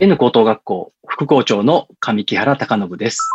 N 高等学校副校長の上木原隆信です。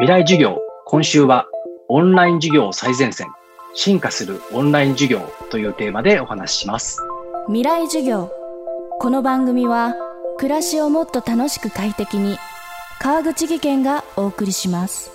未来授業、今週はオンライン授業最前線、進化するオンライン授業というテーマでお話しします。未来授業。この番組は暮らしをもっと楽しく快適に川口義賢がお送りします。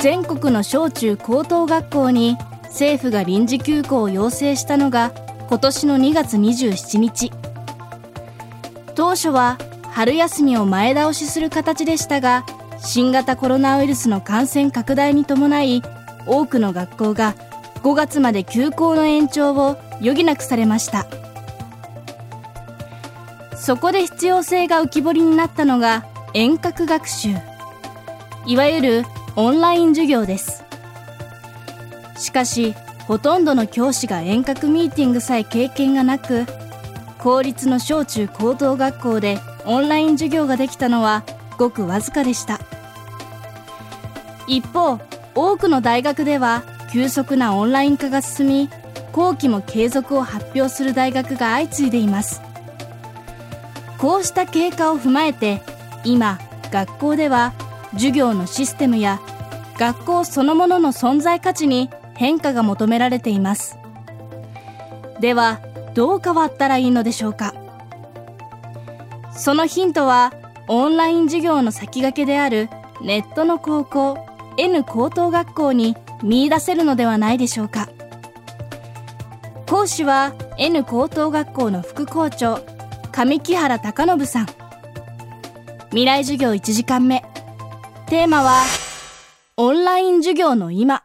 全国の小中高等学校に政府が臨時休校を要請したのが今年の2月27日。当初は春休みを前倒しする形でしたが新型コロナウイルスの感染拡大に伴い多くの学校が5月まで休校の延長を余儀なくされました。そこで必要性が浮き彫りになったのが遠隔学習。いわゆるオンライン授業です。しかしほとんどの教師が遠隔ミーティングさえ経験がなく公立の小中高等学校でオンライン授業ができたのはごくわずかでした。一方多くの大学では急速なオンライン化が進み後期も継続を発表する大学が相次いでいます。こうした経過を踏まえて今学校では授業のシステムや学校そのものの存在価値に変化が求められています。ではどう変わったらいいのでしょうか？そのヒントはオンライン授業の先駆けであるネットの高校 N 高等学校に見出せるのではないでしょうか？講師は N 高等学校の副校長上木原隆信さん。未来授業1時間目。テーマはオンライン授業の今。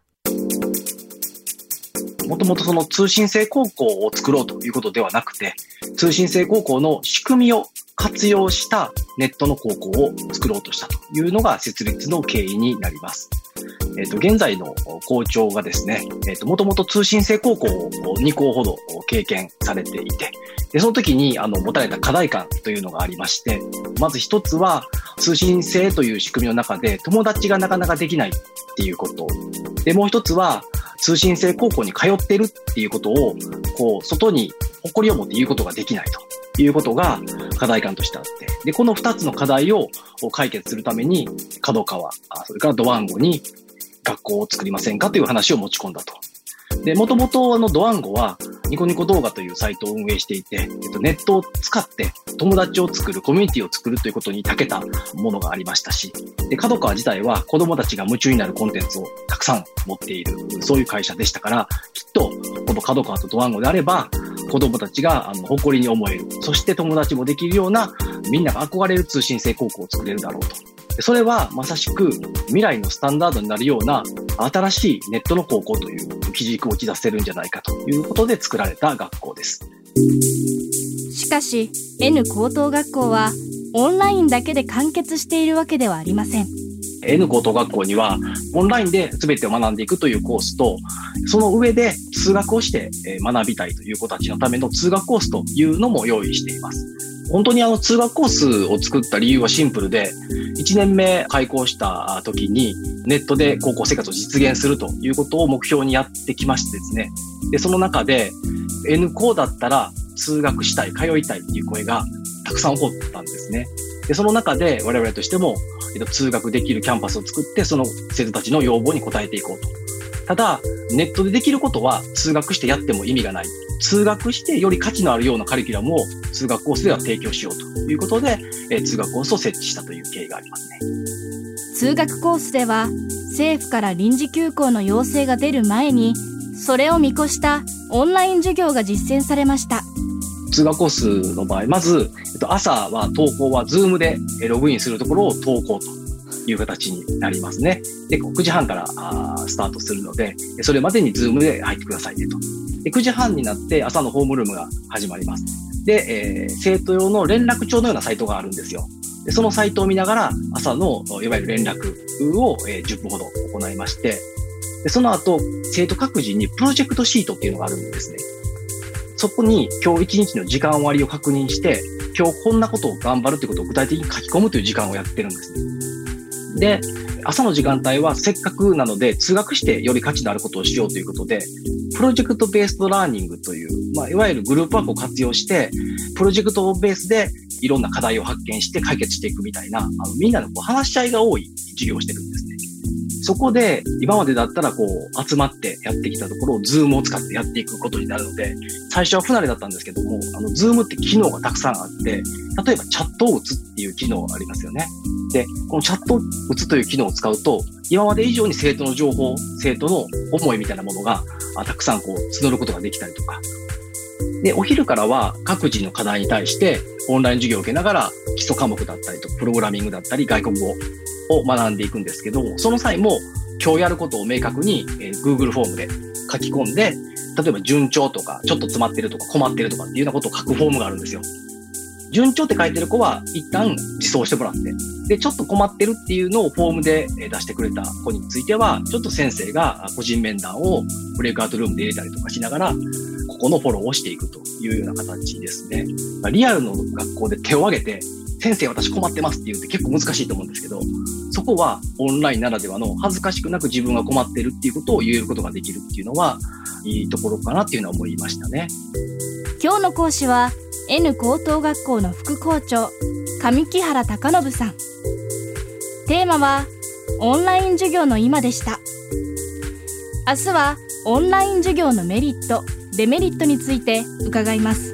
もともとその通信制高校を作ろうということではなくて、通信制高校の仕組みを活用したネットの高校を作ろうとしたというのが設立の経緯になります。えっ、ー、と、現在の校長がですね、えっ、ー、と、もともと通信制高校を2校ほど経験されていて、で、その時に、あの、持たれた課題感というのがありまして、まず一つは、通信制という仕組みの中で友達がなかなかできないっていうこと。で、もう一つは、通信制高校に通ってるっていうことを、こう、外に誇りを持って言うことができないということが課題感としてあって、で、この二つの課題を解決するために、角川、それからドワンゴに学校を作りませんかという話を持ち込んだと。で、もともとあのドワンゴはニコニコ動画というサイトを運営していて、えっと、ネットを使って友達を作る、コミュニティを作るということに長けたものがありましたし、で、角川自体は子供たちが夢中になるコンテンツをたくさん持っている、そういう会社でしたから、きっと、この角川とドワンゴであれば、子供たちがあの誇りに思える、そして友達もできるような、みんなが憧れる通信制高校を作れるだろうと。それはまさしく未来のスタンダードになるような新しいネットの高校という基軸を打ち出せるんじゃないかということで作られた学校です。しかし N 高等学校はオンラインだけで完結しているわけではありません。N 高等学校にはオンラインで全てを学んでいくというコースと、その上で通学をして学びたいという子たちのための通学コースというのも用意しています。本当にあの通学コースを作った理由はシンプルで、1年目開校した時にネットで高校生活を実現するということを目標にやってきましてですね。で、その中で N 校だったら通学したい、通いたいっていう声がたくさん起こったんですね。で、その中で我々としても、えっと、通学できるキャンパスを作って、その生徒たちの要望に応えていこうと。ただ、ネットでできることは通学してやっても意味がない。通学してより価値のあるようなカリキュラムを通学コースでは提供しようということで、え通学コースを設置したという経緯がありますね。通学コースでは政府から臨時休校の要請が出る前にそれを見越したオンライン授業が実践されました通学コースの場合まず、えっと、朝は登校は Zoom でログインするところを登校という形になりますね。で、9時半からあスタートするので、それまでに Zoom で入ってくださいねと。で9時半になって朝のホームルームが始まります。で、えー、生徒用の連絡帳のようなサイトがあるんですよ。でそのサイトを見ながら朝のいわゆる連絡を、えー、10分ほど行いまして、でその後、生徒各自にプロジェクトシートっていうのがあるんですね。そこに今日一日の時間割を確認して、今日こんなことを頑張るってことを具体的に書き込むという時間をやってるんですね。で、朝の時間帯はせっかくなので通学してより価値のあることをしようということで、Project Based Learning という、まあ、いわゆるグループワークを活用して、プロジェクトベースでいろんな課題を発見して解決していくみたいな、あのみんなのこう話し合いが多い授業をしてるんです。そこで、今までだったらこう、集まってやってきたところを、ズームを使ってやっていくことになるので、最初は不慣れだったんですけども、あの、ズームって機能がたくさんあって、例えばチャットを打つっていう機能がありますよね。で、このチャットを打つという機能を使うと、今まで以上に生徒の情報、生徒の思いみたいなものが、たくさんこう、募ることができたりとか。で、お昼からは各自の課題に対して、オンライン授業を受けながら、基礎科目だったりと、プログラミングだったり、外国語を学んでいくんですけど、その際も今日やることを明確に、え、Google フォームで書き込んで、例えば順調とか、ちょっと詰まってるとか困ってるとかっていうようなことを書くフォームがあるんですよ。順調って書いてる子は一旦自走してもらって、で、ちょっと困ってるっていうのをフォームで出してくれた子については、ちょっと先生が個人面談をブレイクアウトルームで入れたりとかしながら、ここのフォローをしていくというような形ですね。リアルの学校で手を挙げて、先生私困ってますって言うって結構難しいと思うんですけど、そこはオンラインならではの恥ずかしくなく自分が困ってるっていうことを言えることができるっていうのは、いいところかなっていうのは思いましたね。今日の講師は N 高等学校の副校長、上木原隆信さん。テーマはオンライン授業の今でした。明日はオンライン授業のメリット、デメリットについて伺います。